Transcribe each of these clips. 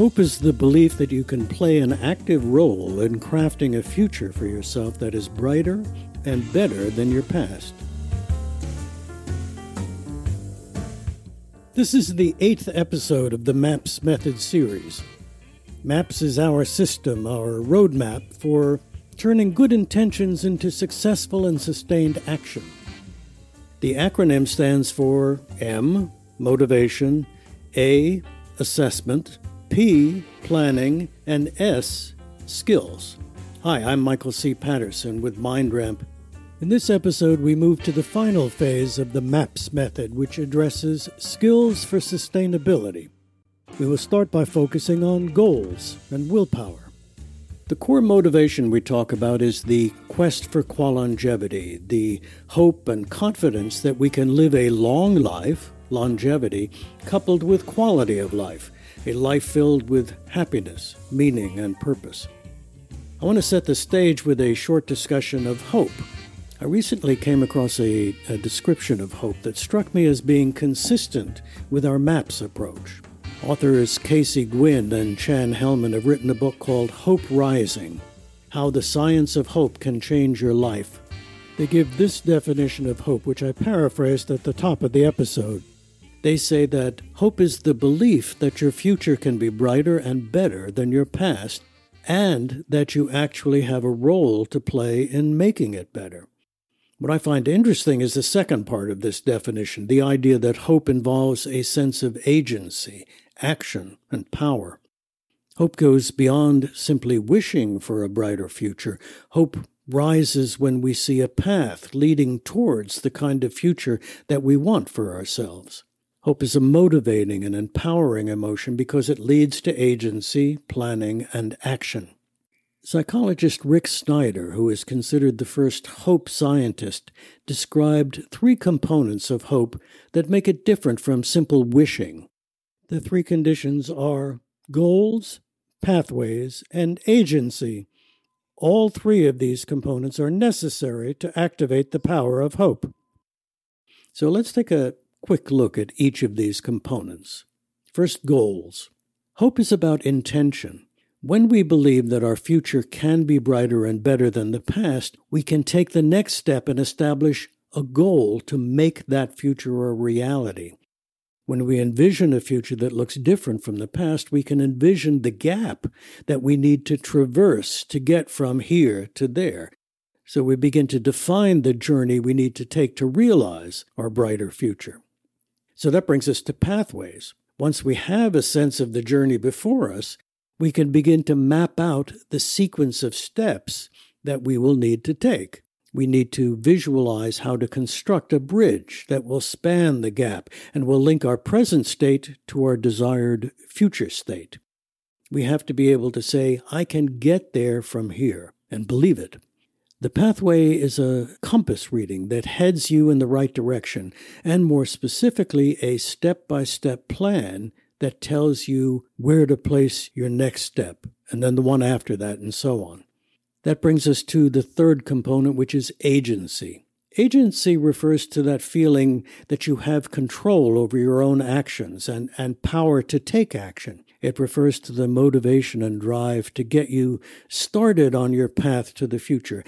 Hope is the belief that you can play an active role in crafting a future for yourself that is brighter and better than your past. This is the eighth episode of the MAPS Method series. MAPS is our system, our roadmap for turning good intentions into successful and sustained action. The acronym stands for M, motivation, A, assessment, P, planning, and S, skills. Hi, I'm Michael C. Patterson with MindRamp. In this episode, we move to the final phase of the MAPS method, which addresses skills for sustainability. We will start by focusing on goals and willpower. The core motivation we talk about is the quest for longevity, the hope and confidence that we can live a long life, longevity, coupled with quality of life, a life filled with happiness, meaning, and purpose. I want to set the stage with a short discussion of hope I recently came across a, a, description of hope that struck me as being consistent with our MAPS approach. Authors Casey Gwinn and Chan Hellman have written a book called Hope Rising How the Science of Hope Can Change Your Life. They give this definition of hope, which I paraphrased at the top of the episode. They say that hope is the belief that your future can be brighter and better than your past, and that you actually have a role to play in making it better. What I find interesting is the second part of this definition the idea that hope involves a sense of agency, action, and power. Hope goes beyond simply wishing for a brighter future. Hope rises when we see a path leading towards the kind of future that we want for ourselves. Hope is a motivating and empowering emotion because it leads to agency, planning, and action. Psychologist Rick Snyder, who is considered the first hope scientist, described three components of hope that make it different from simple wishing. The three conditions are goals, pathways, and agency. All three of these components are necessary to activate the power of hope. So let's take a quick look at each of these components. First, goals. Hope is about intention. When we believe that our future can be brighter and better than the past, we can take the next step and establish a goal to make that future a reality. When we envision a future that looks different from the past, we can envision the gap that we need to traverse to get from here to there. So we begin to define the journey we need to take to realize our brighter future. So that brings us to pathways. Once we have a sense of the journey before us, we can begin to map out the sequence of steps that we will need to take. We need to visualize how to construct a bridge that will span the gap and will link our present state to our desired future state. We have to be able to say, I can get there from here, and believe it. The pathway is a compass reading that heads you in the right direction, and more specifically, a step by step plan that tells you where to place your next step, and then the one after that, and so on. That brings us to the third component, which is agency. Agency refers to that feeling that you have control over your own actions and, and power to take action. It refers to the motivation and drive to get you started on your path to the future.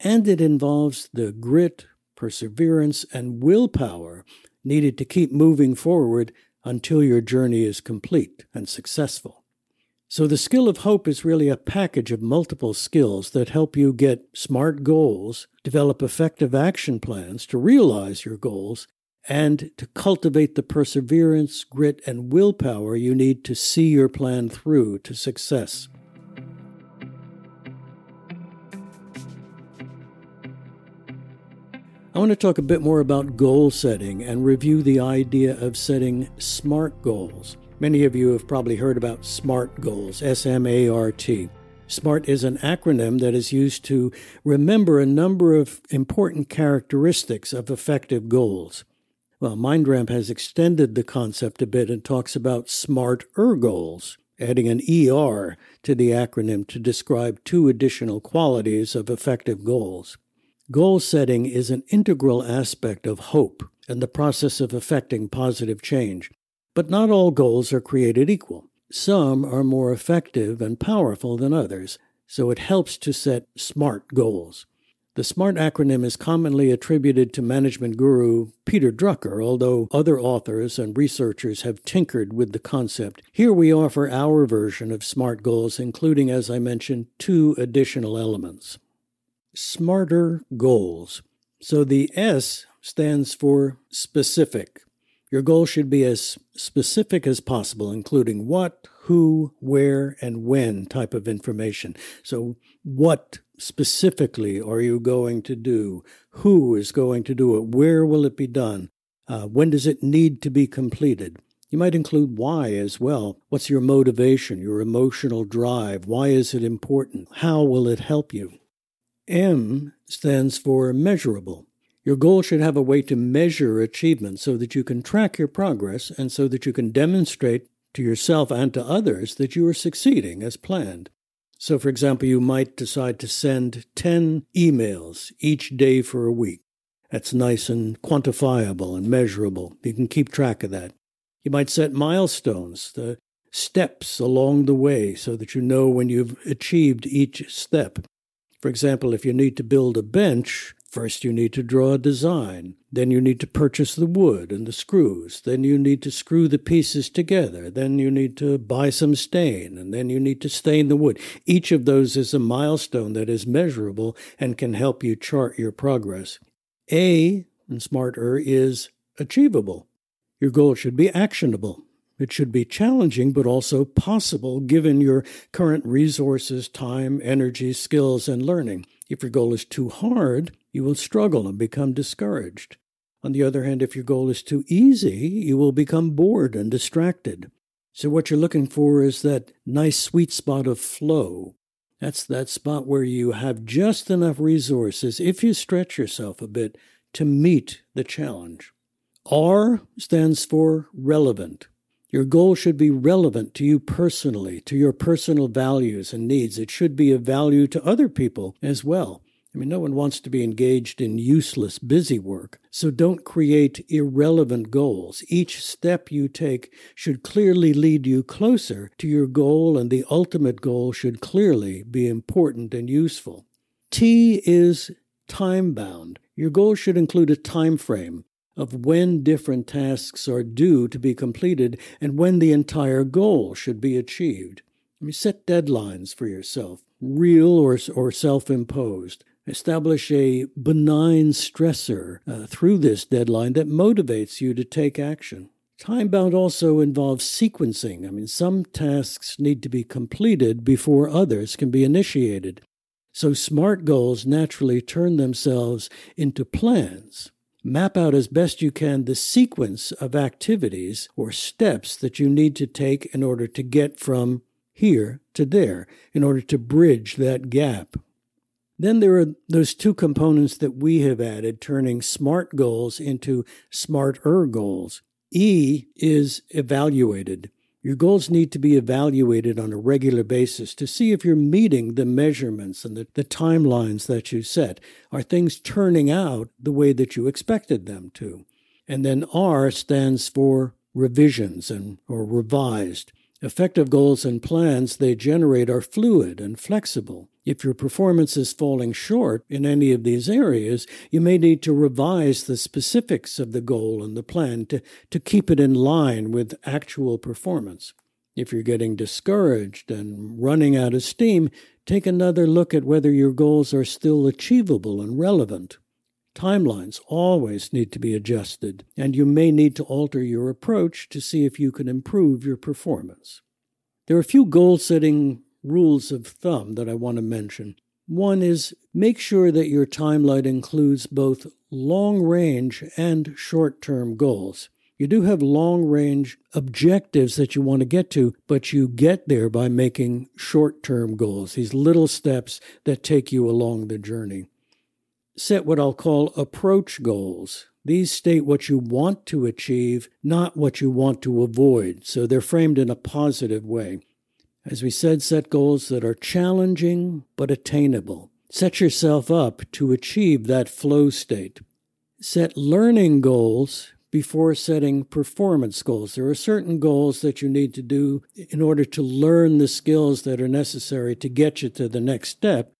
And it involves the grit, perseverance, and willpower needed to keep moving forward until your journey is complete and successful. So, the skill of hope is really a package of multiple skills that help you get smart goals, develop effective action plans to realize your goals, and to cultivate the perseverance, grit, and willpower you need to see your plan through to success. I want to talk a bit more about goal setting and review the idea of setting SMART goals. Many of you have probably heard about SMART goals, S M A R T. SMART is an acronym that is used to remember a number of important characteristics of effective goals. Well, MindRamp has extended the concept a bit and talks about SMART-er goals, adding an ER to the acronym to describe two additional qualities of effective goals. Goal setting is an integral aspect of hope and the process of effecting positive change. But not all goals are created equal. Some are more effective and powerful than others, so it helps to set SMART goals. The SMART acronym is commonly attributed to management guru Peter Drucker, although other authors and researchers have tinkered with the concept. Here we offer our version of SMART goals, including, as I mentioned, two additional elements. Smarter goals. So the S stands for specific. Your goal should be as specific as possible, including what, who, where, and when type of information. So, what specifically are you going to do? Who is going to do it? Where will it be done? Uh, when does it need to be completed? You might include why as well. What's your motivation, your emotional drive? Why is it important? How will it help you? M stands for measurable. Your goal should have a way to measure achievement so that you can track your progress and so that you can demonstrate to yourself and to others that you are succeeding as planned. So, for example, you might decide to send 10 emails each day for a week. That's nice and quantifiable and measurable. You can keep track of that. You might set milestones, the steps along the way, so that you know when you've achieved each step. For example, if you need to build a bench, First, you need to draw a design. Then, you need to purchase the wood and the screws. Then, you need to screw the pieces together. Then, you need to buy some stain. And then, you need to stain the wood. Each of those is a milestone that is measurable and can help you chart your progress. A, and smarter, is achievable. Your goal should be actionable. It should be challenging, but also possible given your current resources, time, energy, skills, and learning. If your goal is too hard, you will struggle and become discouraged. On the other hand, if your goal is too easy, you will become bored and distracted. So, what you're looking for is that nice sweet spot of flow. That's that spot where you have just enough resources, if you stretch yourself a bit, to meet the challenge. R stands for relevant. Your goal should be relevant to you personally, to your personal values and needs. It should be of value to other people as well. I mean, no one wants to be engaged in useless busy work, so don't create irrelevant goals. Each step you take should clearly lead you closer to your goal, and the ultimate goal should clearly be important and useful. T is time bound. Your goal should include a time frame of when different tasks are due to be completed and when the entire goal should be achieved. Set deadlines for yourself, real or, or self imposed. Establish a benign stressor uh, through this deadline that motivates you to take action. Time bound also involves sequencing. I mean, some tasks need to be completed before others can be initiated. So, SMART goals naturally turn themselves into plans. Map out as best you can the sequence of activities or steps that you need to take in order to get from here to there, in order to bridge that gap. Then there are those two components that we have added, turning SMART goals into smarter goals. E is evaluated. Your goals need to be evaluated on a regular basis to see if you're meeting the measurements and the, the timelines that you set. Are things turning out the way that you expected them to? And then R stands for revisions and or revised. Effective goals and plans they generate are fluid and flexible. If your performance is falling short in any of these areas, you may need to revise the specifics of the goal and the plan to, to keep it in line with actual performance. If you're getting discouraged and running out of steam, take another look at whether your goals are still achievable and relevant. Timelines always need to be adjusted, and you may need to alter your approach to see if you can improve your performance. There are a few goal setting rules of thumb that I want to mention. One is make sure that your timeline includes both long range and short term goals. You do have long range objectives that you want to get to, but you get there by making short term goals, these little steps that take you along the journey. Set what I'll call approach goals. These state what you want to achieve, not what you want to avoid, so they're framed in a positive way. As we said, set goals that are challenging but attainable. Set yourself up to achieve that flow state. Set learning goals before setting performance goals. There are certain goals that you need to do in order to learn the skills that are necessary to get you to the next step.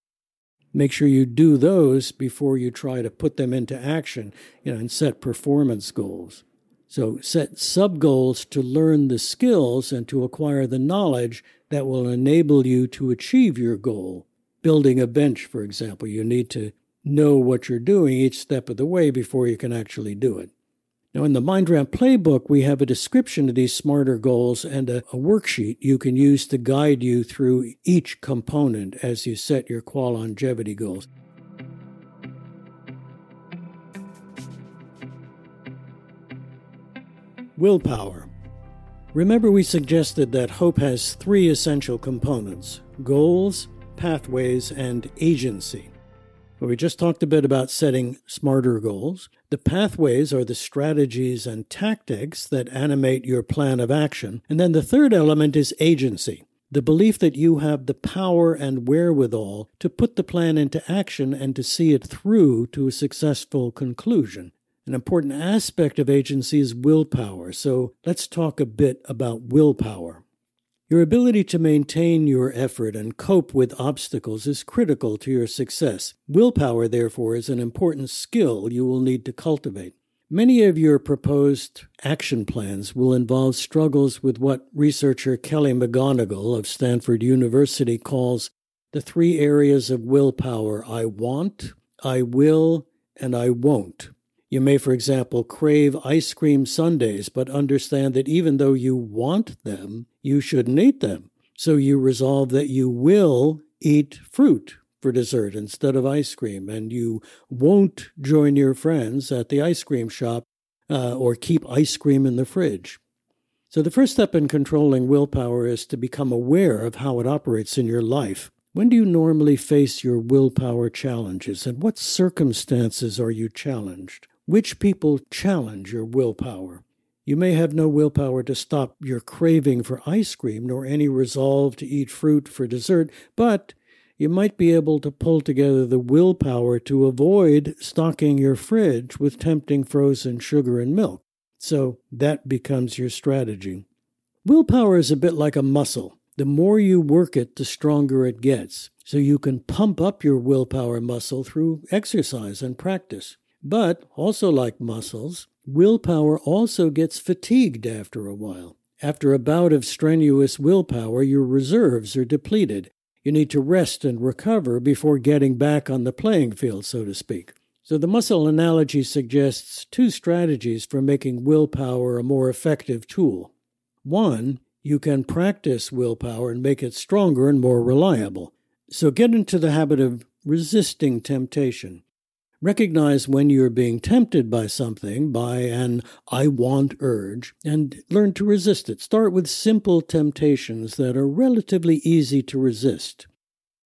Make sure you do those before you try to put them into action, you know, and set performance goals. So set sub goals to learn the skills and to acquire the knowledge that will enable you to achieve your goal. Building a bench, for example, you need to know what you're doing each step of the way before you can actually do it. Now, in the MindRamp playbook, we have a description of these smarter goals and a, a, worksheet you can use to guide you through each component as you set your qualongevity goals. Willpower. Remember, we suggested that hope has three essential components goals, pathways, and agency. We just talked a bit about setting smarter goals. The pathways are the strategies and tactics that animate your plan of action. And then the third element is agency the belief that you have the power and wherewithal to put the plan into action and to see it through to a successful conclusion. An important aspect of agency is willpower, so let's talk a bit about willpower. Your ability to maintain your effort and cope with obstacles is critical to your success. Willpower, therefore, is an important skill you will need to cultivate. Many of your proposed action plans will involve struggles with what researcher Kelly McGonigal of Stanford University calls the three areas of willpower I want, I will, and I won't. You may, for example, crave ice cream sundaes, but understand that even though you want them, you shouldn't eat them. So you resolve that you will eat fruit for dessert instead of ice cream, and you won't join your friends at the ice cream shop uh, or keep ice cream in the fridge. So, the first step in controlling willpower is to become aware of how it operates in your life. When do you normally face your willpower challenges, and what circumstances are you challenged? Which people challenge your willpower? You may have no willpower to stop your craving for ice cream, nor any resolve to eat fruit for dessert, but you might be able to pull together the willpower to avoid stocking your fridge with tempting frozen sugar and milk. So that becomes your strategy. Willpower is a bit like a muscle. The more you work it, the stronger it gets. So you can pump up your willpower muscle through exercise and practice. But, also like muscles, willpower also gets fatigued after a while. After a bout of strenuous willpower, your reserves are depleted. You need to rest and recover before getting back on the playing field, so to speak. So, the muscle analogy suggests two strategies for making willpower a more effective tool. One, you can practice willpower and make it stronger and more reliable. So, get into the habit of resisting temptation. Recognize when you're being tempted by something, by an I want urge, and learn to resist it. Start with simple temptations that are relatively easy to resist.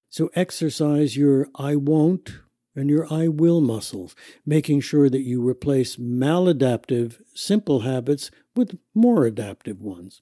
So exercise your I won't and your I will muscles, making sure that you replace maladaptive, simple habits with more adaptive ones.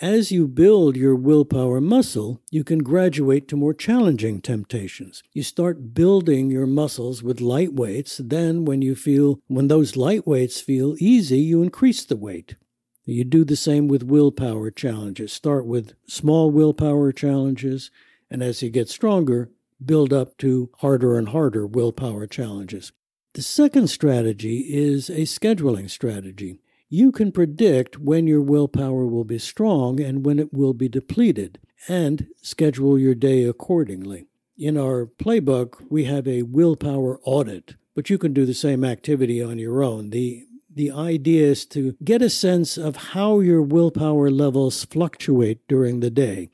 As you build your willpower muscle, you can graduate to more challenging temptations. You start building your muscles with light weights. Then, when you feel, when those light weights feel easy, you increase the weight. You do the same with willpower challenges. Start with small willpower challenges, and as you get stronger, build up to harder and harder willpower challenges. The second strategy is a scheduling strategy you can predict when your willpower will be strong and when it will be depleted, and schedule your day accordingly. In our playbook, we have a willpower audit, but you can do the same activity on your own. The the idea is to get a sense of how your willpower levels fluctuate during the day.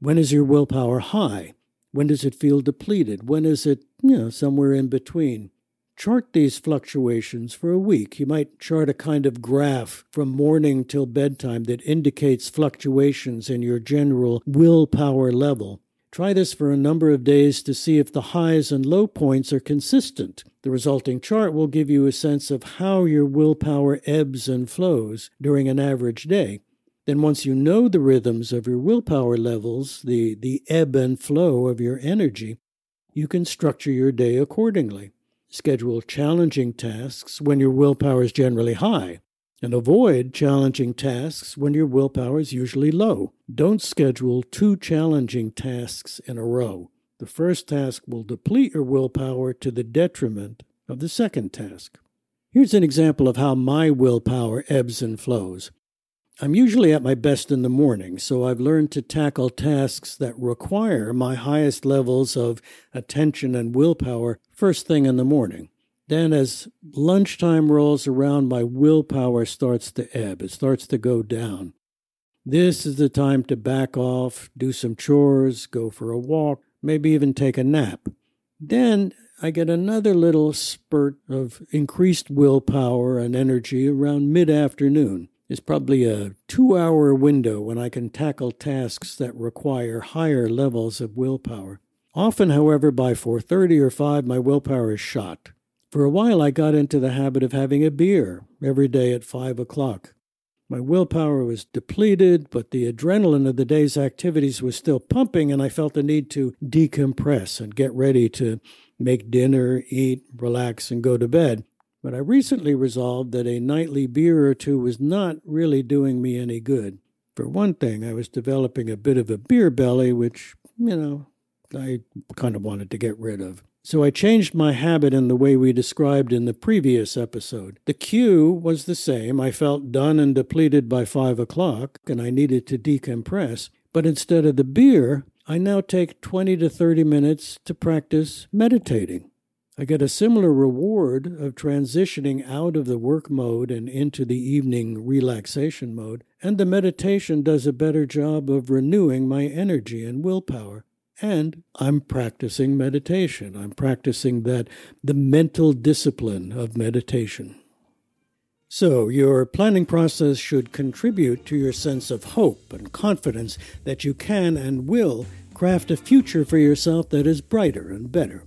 When is your willpower high? When does it feel depleted? When is it, you know, somewhere in between? Chart these fluctuations for a week. You might chart a kind of graph from morning till bedtime that indicates fluctuations in your general willpower level. Try this for a number of days to see if the highs and low points are consistent. The resulting chart will give you a sense of how your willpower ebbs and flows during an average day. Then, once you know the rhythms of your willpower levels, the, the ebb and flow of your energy, you can structure your day accordingly. Schedule challenging tasks when your willpower is generally high. And avoid challenging tasks when your willpower is usually low. Don't schedule two challenging tasks in a row. The first task will deplete your willpower to the detriment of the second task. Here's an example of how my willpower ebbs and flows. I'm usually at my best in the morning, so I've learned to tackle tasks that require my highest levels of attention and willpower first thing in the morning. Then, as lunchtime rolls around, my willpower starts to ebb, it starts to go down. This is the time to back off, do some chores, go for a walk, maybe even take a nap. Then I get another little spurt of increased willpower and energy around mid afternoon is probably a two hour window when I can tackle tasks that require higher levels of willpower. Often, however, by 4:30 or 5 my willpower is shot. For a while I got into the habit of having a beer every day at 5 o'clock. My willpower was depleted, but the adrenaline of the day's activities was still pumping, and I felt the need to decompress and get ready to make dinner, eat, relax, and go to bed. But I recently resolved that a nightly beer or two was not really doing me any good. For one thing, I was developing a bit of a beer belly, which, you know, I kind of wanted to get rid of. So I changed my habit in the way we described in the previous episode. The cue was the same. I felt done and depleted by five o'clock, and I needed to decompress. But instead of the beer, I now take 20 to 30 minutes to practice meditating. I get a similar reward of transitioning out of the work mode and into the evening relaxation mode, and the meditation does a better job of renewing my energy and willpower. And I'm practicing meditation. I'm practicing that the mental discipline of meditation. So, your planning process should contribute to your sense of hope and confidence that you can and will craft a future for yourself that is brighter and better.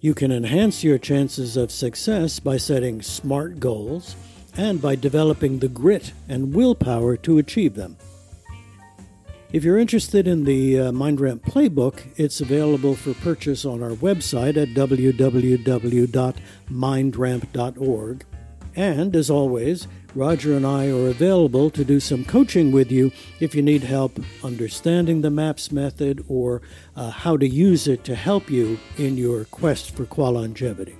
You can enhance your chances of success by setting smart goals and by developing the grit and willpower to achieve them. If you're interested in the uh, MindRamp playbook, it's available for purchase on our website at www.mindramp.org. And as always, Roger and I are available to do some coaching with you if you need help understanding the MAPS method or uh, how to use it to help you in your quest for qualongevity.